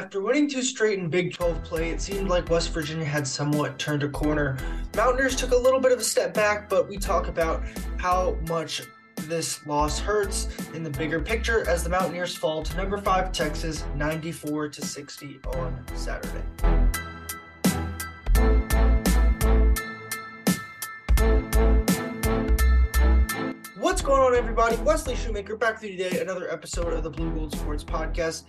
After winning two straight in Big 12 play, it seemed like West Virginia had somewhat turned a corner. Mountaineers took a little bit of a step back, but we talk about how much this loss hurts in the bigger picture as the Mountaineers fall to number 5 Texas 94 to 60 on Saturday. What's going on, everybody? Wesley Shoemaker back with you today. Another episode of the Blue Gold Sports Podcast.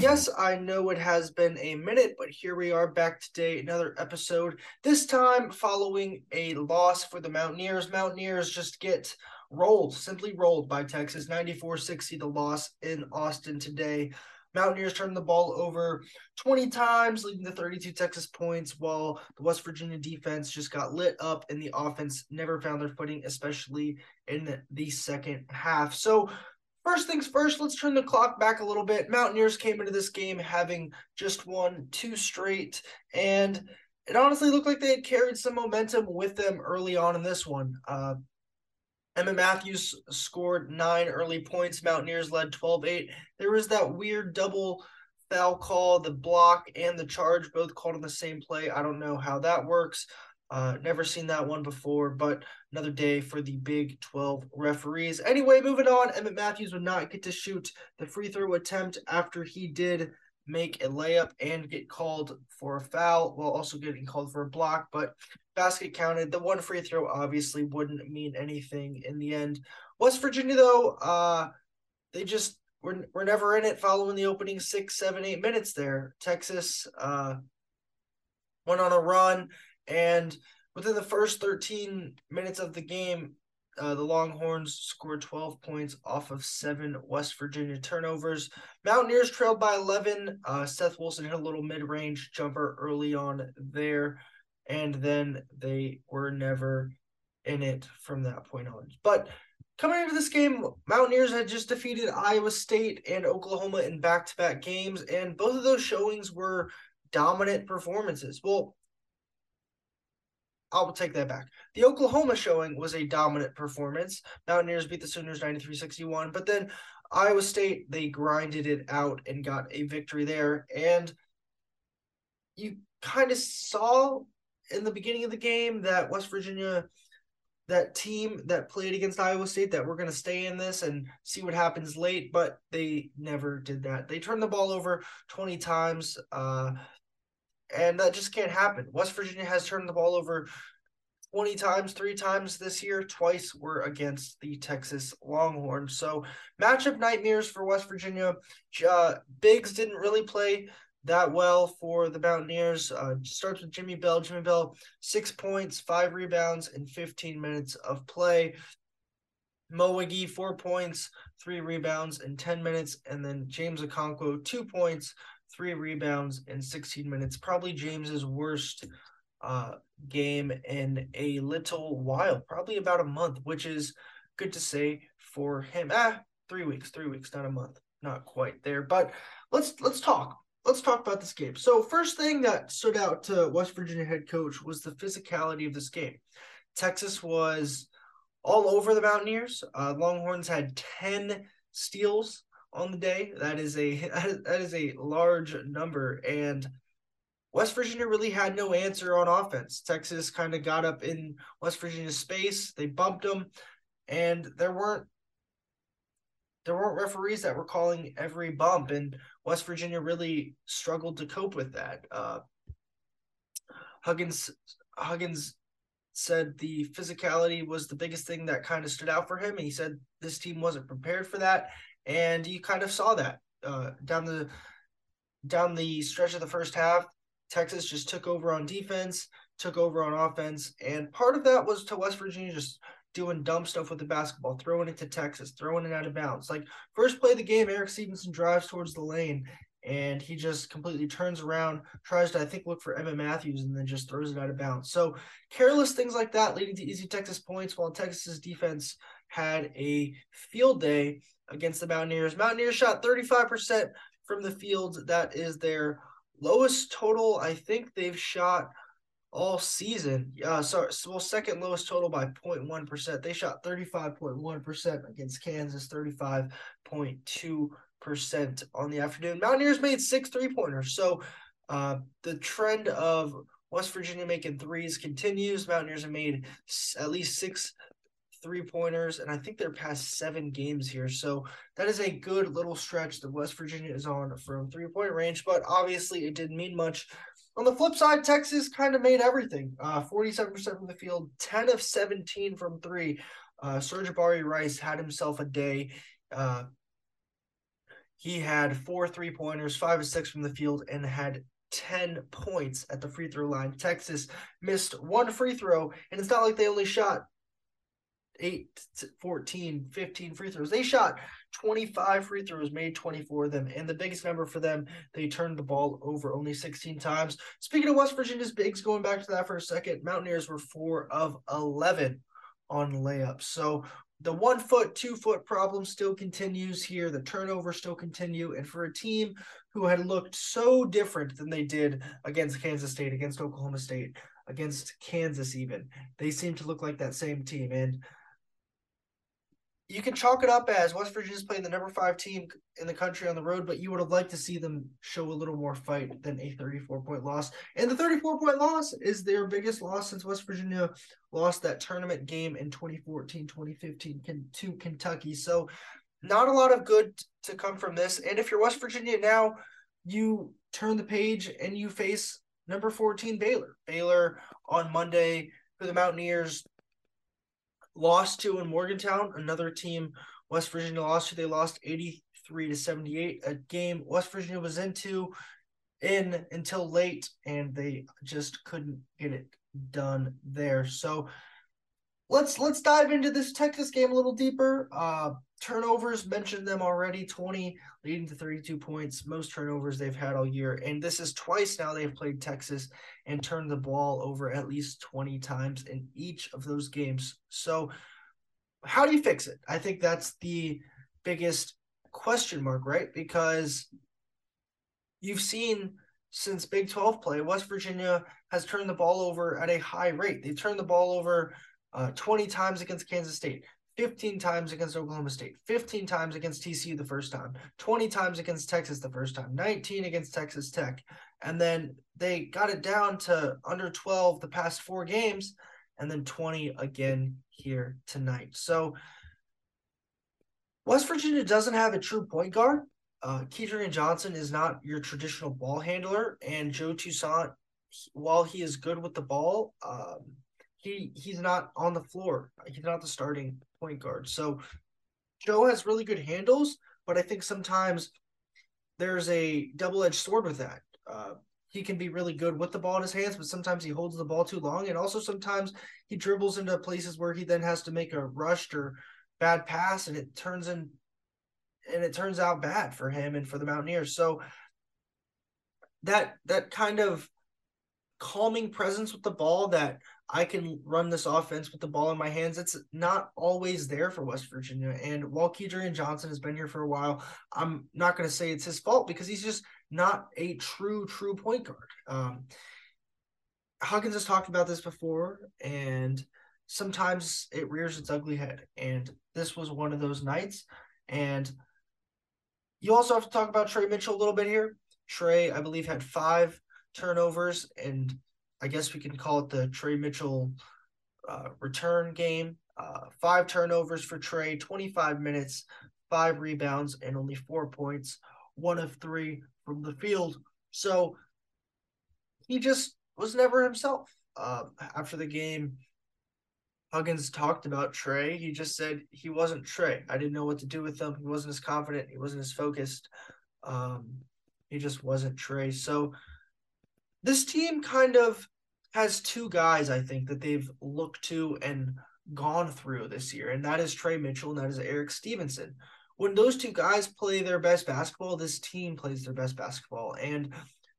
Yes, I know it has been a minute, but here we are back today. Another episode. This time following a loss for the Mountaineers. Mountaineers just get rolled, simply rolled by Texas. 94 60, the loss in Austin today. Mountaineers turned the ball over 20 times, leading to 32 Texas points, while the West Virginia defense just got lit up and the offense never found their footing, especially in the second half. So, first things first, let's turn the clock back a little bit. Mountaineers came into this game having just won two straight, and it honestly looked like they had carried some momentum with them early on in this one. Uh, Emmitt Matthews scored nine early points. Mountaineers led 12 8. There was that weird double foul call, the block and the charge both called on the same play. I don't know how that works. Uh, never seen that one before, but another day for the Big 12 referees. Anyway, moving on, Emmitt Matthews would not get to shoot the free throw attempt after he did make a layup and get called for a foul while also getting called for a block, but basket counted. The one free throw obviously wouldn't mean anything in the end. West Virginia, though, uh, they just were, were never in it following the opening six, seven, eight minutes there. Texas uh, went on a run, and within the first 13 minutes of the game, uh, the Longhorns scored 12 points off of seven West Virginia turnovers. Mountaineers trailed by 11. Uh, Seth Wilson hit a little mid range jumper early on there, and then they were never in it from that point on. But coming into this game, Mountaineers had just defeated Iowa State and Oklahoma in back to back games, and both of those showings were dominant performances. Well, I'll take that back. The Oklahoma showing was a dominant performance. Mountaineers beat the Sooners 93 61, but then Iowa State, they grinded it out and got a victory there. And you kind of saw in the beginning of the game that West Virginia, that team that played against Iowa State, that we're going to stay in this and see what happens late, but they never did that. They turned the ball over 20 times. Uh, and that just can't happen. West Virginia has turned the ball over 20 times, three times this year. Twice were against the Texas Longhorns. So matchup nightmares for West Virginia. Uh, Biggs didn't really play that well for the Mountaineers. Uh, starts with Jimmy Bell. Jimmy Bell, six points, five rebounds, and 15 minutes of play. Mo Wague, four points, three rebounds, in 10 minutes. And then James Okonkwo, two points, three rebounds in 16 minutes. Probably James's worst uh, game in a little while, probably about a month, which is good to say for him. Ah, three weeks, three weeks, not a month, not quite there. But let's let's talk. Let's talk about this game. So first thing that stood out to West Virginia head coach was the physicality of this game. Texas was all over the Mountaineers. Uh, Longhorns had ten steals on the day. That is a that is a large number, and West Virginia really had no answer on offense. Texas kind of got up in West Virginia's space. They bumped them, and there weren't there weren't referees that were calling every bump, and West Virginia really struggled to cope with that. Uh, Huggins Huggins said the physicality was the biggest thing that kind of stood out for him. And He said this team wasn't prepared for that, and you kind of saw that uh, down the down the stretch of the first half. Texas just took over on defense, took over on offense, and part of that was to West Virginia just doing dumb stuff with the basketball, throwing it to Texas, throwing it out of bounds. Like first play of the game, Erik Stevenson drives towards the lane, and he just completely turns around, tries to I think look for Emmitt Matthews, and then just throws it out of bounds. So careless things like that leading to easy Texas points, while Texas's defense had a field day against the Mountaineers. Mountaineers shot 35% from the field. That is their lowest total I think they've shot all season. Uh, sorry, well, second lowest total by 0.1%. They shot 35.1% against Kansas, 35.2 on the afternoon. Mountaineers made six three pointers. So uh, the trend of West Virginia making threes continues. Mountaineers have made at least six three pointers, and I think they're past seven games here. So that is a good little stretch that West Virginia is on from three point range, but obviously it didn't mean much. On the flip side, Texas kind of made everything. Uh, 47% from the field, 10 of 17 from three. Uh, Sir'Jabari Rice had himself a day. Uh, he had four three pointers, five of six from the field, and had 10 points at the free throw line. Texas missed one free throw, and it's not like they only shot 8, 14, 15 free throws. They shot 25 free throws, made 24 of them. And the biggest number for them, they turned the ball over only 16 times. Speaking of West Virginia's bigs, going back to that for a second, Mountaineers were 4 of 11 on layups. So the one foot, two foot problem still continues here. The turnovers still continue. And for a team who had looked so different than they did against Kansas State, against Oklahoma State, against Kansas, even, they seem to look like that same team. And you can chalk it up as West Virginia's playing the number five team in the country on the road, but you would have liked to see them show a little more fight than a 34 point loss. And the 34 point loss is their biggest loss since West Virginia lost that tournament game in 2014 2015 to Kentucky. So, not a lot of good to come from this. And if you're West Virginia now, you turn the page and you face number 14 Baylor. Baylor on Monday for the Mountaineers lost to in Morgantown, another team West Virginia lost to. They lost 83 to 78, a game West Virginia was into in until late, and they just couldn't get it done there. So let's let's dive into this Texas game a little deeper. Uh, turnovers mentioned them already 20 leading to 32 points most turnovers they've had all year. And this is twice now they've played texas and turned the ball over at least 20 times in each of those games. So how do you fix it? I think that's the biggest question mark right? Because you've seen since big 12 play west virginia has turned the ball over at a high rate. They've turned the ball over uh, 20 times against kansas state 15 times against Oklahoma State, 15 times against TCU the first time, 20 times against Texas the first time, 19 against Texas Tech. And then they got it down to under 12 the past four games, and then 20 again here tonight. So West Virginia doesn't have a true point guard. Uh, Kedrian Johnson is not your traditional ball handler, and Joe Toussaint, while he is good with the ball, um, he he's not on the floor. He's not the starting point guard. So Joe has really good handles, but I think sometimes there's a double-edged sword with that. Uh, he can be really good with the ball in his hands, but sometimes he holds the ball too long, and also sometimes he dribbles into places where he then has to make a rushed or bad pass, and it turns in and it turns out bad for him and for the Mountaineers. So that that kind of calming presence with the ball that I can run this offense with the ball in my hands. It's not always there for West Virginia. And while Kedrian Johnson has been here for a while, I'm not going to say it's his fault because he's just not a true, true point guard. Um, Huggins has talked about this before, and sometimes it rears its ugly head. And this was one of those nights. And you also have to talk about Tre Mitchell a little bit here. Tre, I believe, had five turnovers, and I guess we can call it the Tre Mitchell uh, return game. Uh, five turnovers for Tre, 25 minutes, five rebounds, and only four points, one of three from the field. So he just was never himself. Uh, after the game, Huggins talked about Tre. He just said he wasn't Tre. I didn't know what to do with him. He wasn't as confident. He wasn't as focused. Um, he just wasn't Tre. So this team kind of has two guys I think that they've looked to and gone through this year, and that is Tre Mitchell and that is Erik Stevenson. When those two guys play their best basketball, this team plays their best basketball. And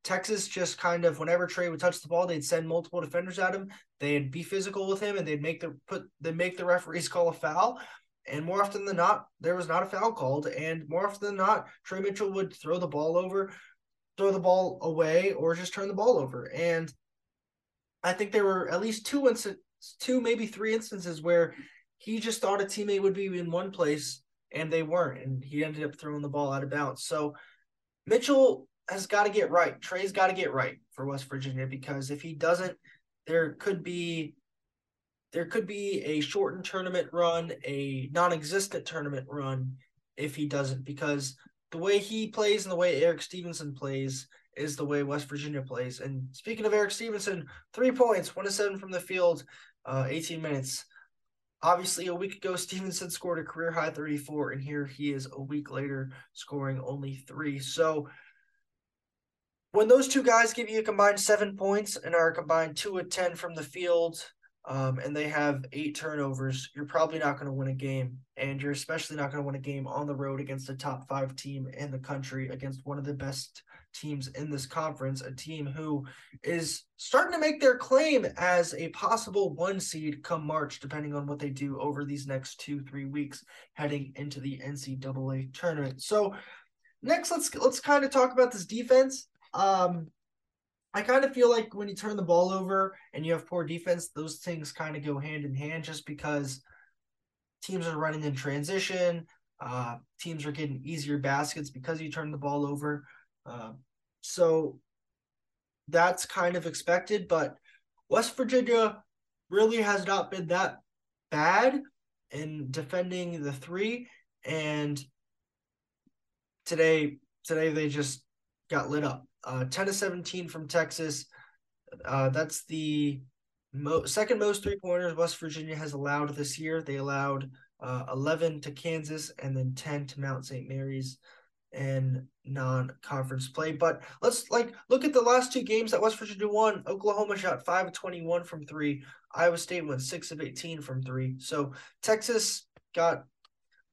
Texas just kind of whenever Tre would touch the ball, they'd send multiple defenders at him. They'd be physical with him, and they'd make the put they make the referees call a foul. And more often than not, there was not a foul called. And more often than not, Tre Mitchell would throw the ball over throw the ball away or just turn the ball over. And I think there were at least two instances, two maybe three instances where he just thought a teammate would be in one place and they weren't, and he ended up throwing the ball out of bounds. So Mitchell has got to get right. Tre's got to get right for West Virginia because if he doesn't, there could be there could be a shortened tournament run, a non-existent tournament run if he doesn't because the way he plays and the way Erik Stevenson plays is the way West Virginia plays. And speaking of Erik Stevenson, three points, one to seven from the field, uh, 18 minutes. Obviously, a week ago, Stevenson scored a career high 34, and here he is a week later scoring only three. So when those two guys give you a combined seven points and are combined two of 10 from the field, um, and they have eight turnovers, you're probably not going to win a game. And you're especially not going to win a game on the road against a top five team in the country, against one of the best teams in this conference, a team who is starting to make their claim as a possible one seed come March, depending on what they do over these next two, three weeks heading into the NCAA tournament. So next let's let's kind of talk about this defense. Um I kind of feel like when you turn the ball over and you have poor defense, those things kind of go hand in hand just because teams are running in transition. Uh, teams are getting easier baskets because you turn the ball over. Uh, so that's kind of expected, but West Virginia really has not been that bad in defending the three. And today, today they just got lit up uh, 10 to 17 from Texas. Uh, that's the mo- second most three pointers West Virginia has allowed this year. They allowed uh, 11 to Kansas and then 10 to Mount St. Mary's in non-conference play. But let's like look at the last two games that West Virginia won. Oklahoma shot 5 of 21 from 3. Iowa State went 6 of 18 from 3. So Texas got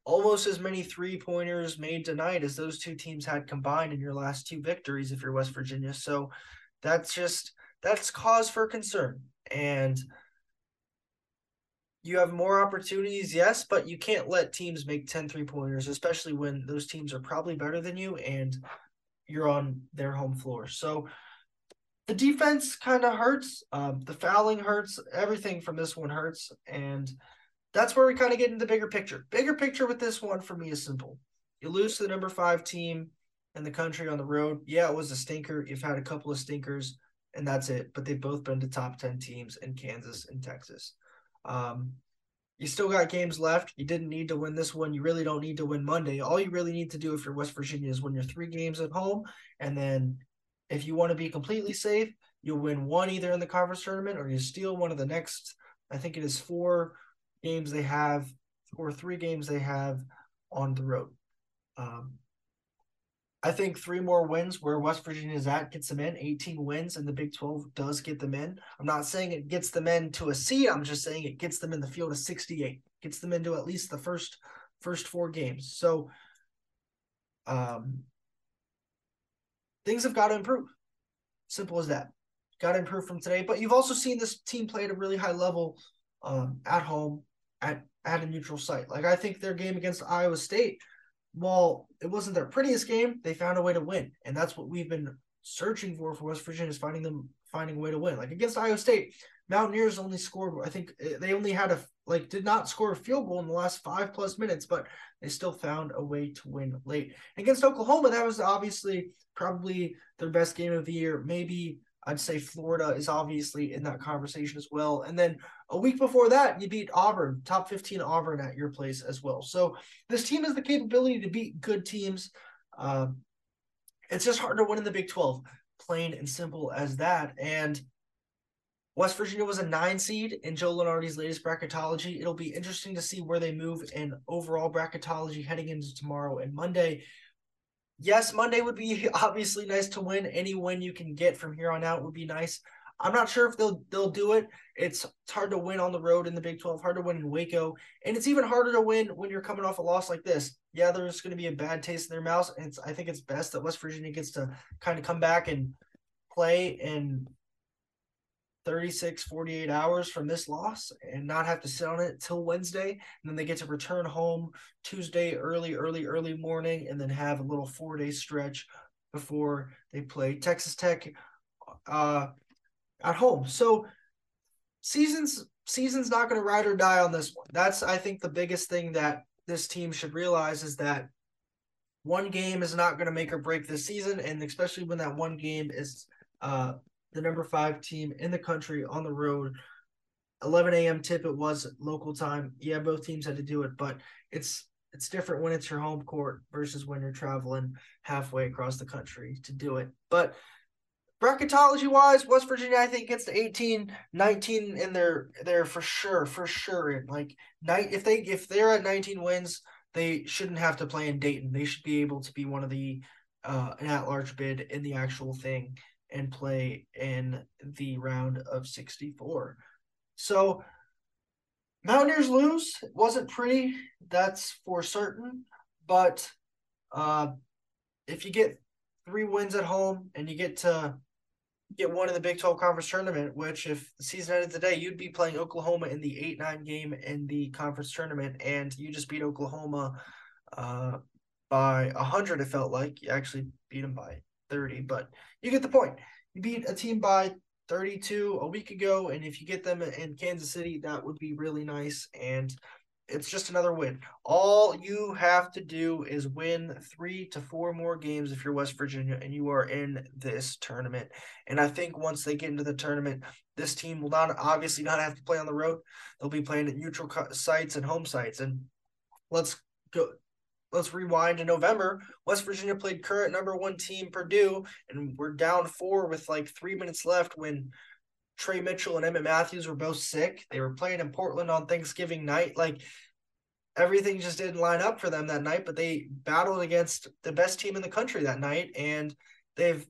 almost as many three pointers made tonight as those two teams had combined in your last two victories if you're West Virginia. So that's just that's cause for concern. And you have more opportunities, yes, but you can't let teams make 10 three pointers, especially when those teams are probably better than you and you're on their home floor. So the defense kind of hurts. Um, the fouling hurts. Everything from this one hurts. And that's where we kind of get into the bigger picture. Bigger picture with this one for me is simple. You lose to the number five team in the country on the road. Yeah, it was a stinker. You've had a couple of stinkers, and that's it. But they've both been to top 10 teams in Kansas and Texas. Um, you still got games left. You didn't need to win this one. You really don't need to win Monday. All you really need to do if you're West Virginia is win your three games at home. And then if you want to be completely safe, you'll win one either in the conference tournament or you steal one of the next, I think it is four games they have or three games they have on the road. Um, I think three more wins where West Virginia is at gets them in. 18 wins and the Big 12 does get them in. I'm not saying it gets them into a seed. I'm just saying it gets them in the field of 68. Gets them into at least the first first four games. So um things have got to improve. Simple as that. Got to improve from today. But you've also seen this team play at a really high level um, at home at at a neutral site. Like I think their game against Iowa State, while it wasn't their prettiest game, they found a way to win, and that's what we've been searching for for West Virginia is finding them finding a way to win. Like against Iowa State, Mountaineers only scored. I think eh, they only had a like did not score a field goal in the last five plus minutes, but they still found a way to win late. Against Oklahoma, that was obviously probably their best game of the year. Maybe I'd say Florida is obviously in that conversation as well. And then a week before that, you beat Auburn, top 15 Auburn at your place as well. So this team has the capability to beat good teams. Um, it's just hard to win in the Big 12, plain and simple as that. And West Virginia was a nine seed in Joe Lunardi's latest bracketology. It'll be interesting to see where they move in overall bracketology heading into tomorrow and Monday yes, Monday would be obviously nice to win. Any win you can get from here on out would be nice. I'm not sure if they'll they'll do it. It's, it's hard to win on the road in the Big 12, hard to win in Waco, and it's even harder to win when you're coming off a loss like this. Yeah, there's going to be a bad taste in their mouths, and I think it's best that West Virginia gets to kind of come back and play and 36, 48 hours from this loss and not have to sit on it till Wednesday. And then they get to return home Tuesday early, early, early morning, and then have a little four day stretch before they play Texas Tech uh, at home. So seasons season's not going to ride or die on this one. That's I think the biggest thing that this team should realize is that one game is not going to make or break this season, and especially when that one game is uh, the number five team in the country on the road. 11 a.m. tip it was local time. Yeah, both teams had to do it, but it's it's different when it's your home court versus when you're traveling halfway across the country to do it. But bracketology wise, West Virginia I think gets to 18, 19 in there there for sure, for sure. And like night if they if they're at 19 wins, they shouldn't have to play in Dayton. They should be able to be one of the uh, an at-large bid in the actual thing and play in the round of 64. So Mountaineers lose. It wasn't pretty, that's for certain. But uh, if you get three wins at home and you get to get one in the Big 12 conference tournament, which if the season ended today, you'd be playing Oklahoma in the 8 9 game in the conference tournament, and you just beat Oklahoma uh, by 100, it felt like. You actually beat them by 30, but you get the point. You beat a team by 32 a week ago, and if you get them in Kansas City, that would be really nice. And it's just another win. All you have to do is win three to four more games if you're West Virginia, and you are in this tournament. And I think once they get into the tournament, this team will not obviously not have to play on the road. They'll be playing at neutral sites and home sites. And let's go. Let's rewind to November. West Virginia played current number one team Purdue, and we're down four with like three minutes left when Tre Mitchell and Emmitt Matthews were both sick. They were playing in Portland on Thanksgiving night. Like everything just didn't line up for them that night, but they battled against the best team in the country that night and they've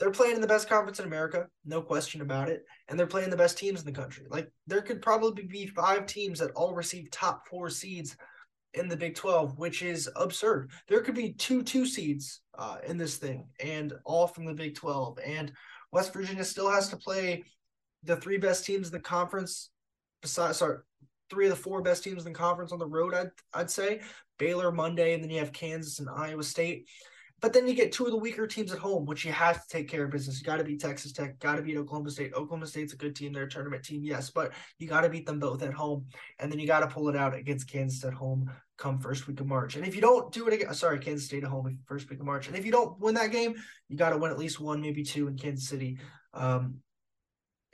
they're playing in the best conference in America, no question about it, and they're playing the best teams in the country. Like there could probably be five teams that all receive top 4 seeds in the Big 12, which is absurd. There could be two two seeds uh, in this thing and all from the Big 12 and West Virginia still has to play the three best teams in the conference. Besides, sorry, three of the four best teams in the conference on the road. I'd I'd say Baylor Monday, and then you have Kansas and Iowa State. But then you get two of the weaker teams at home, which you have to take care of business. You got to beat Texas Tech, got to beat Oklahoma State. Oklahoma State's a good team, they're a tournament team, yes, but you got to beat them both at home, and then you got to pull it out against Kansas at home come first week of March. And if you don't do it again, sorry, Kansas State at home first week of March. And if you don't win that game, you got to win at least one, maybe two in Kansas City um,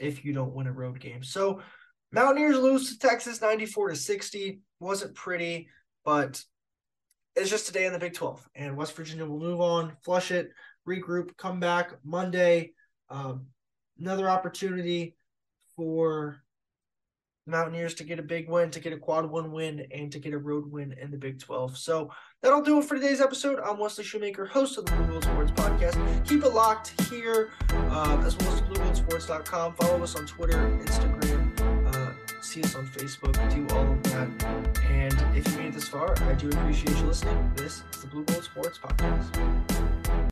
if you don't win a road game. So Mountaineers lose to Texas 94 to 60. Wasn't pretty, but it's just today in the Big 12. And West Virginia will move on, flush it, regroup, come back Monday. Um, another opportunity for the Mountaineers to get a big win, to get a quad one win, and to get a road win in the Big 12. So that'll do it for today's episode. I'm Wesley Shoemaker, host of the Blue Gold Sports Podcast. Keep it locked here, uh, as well as BlueGoldSports.com. Follow us on Twitter, Instagram, see us on Facebook, do all of that. And if you made it this far, I do appreciate you listening. This is the Blue Gold Sports Podcast.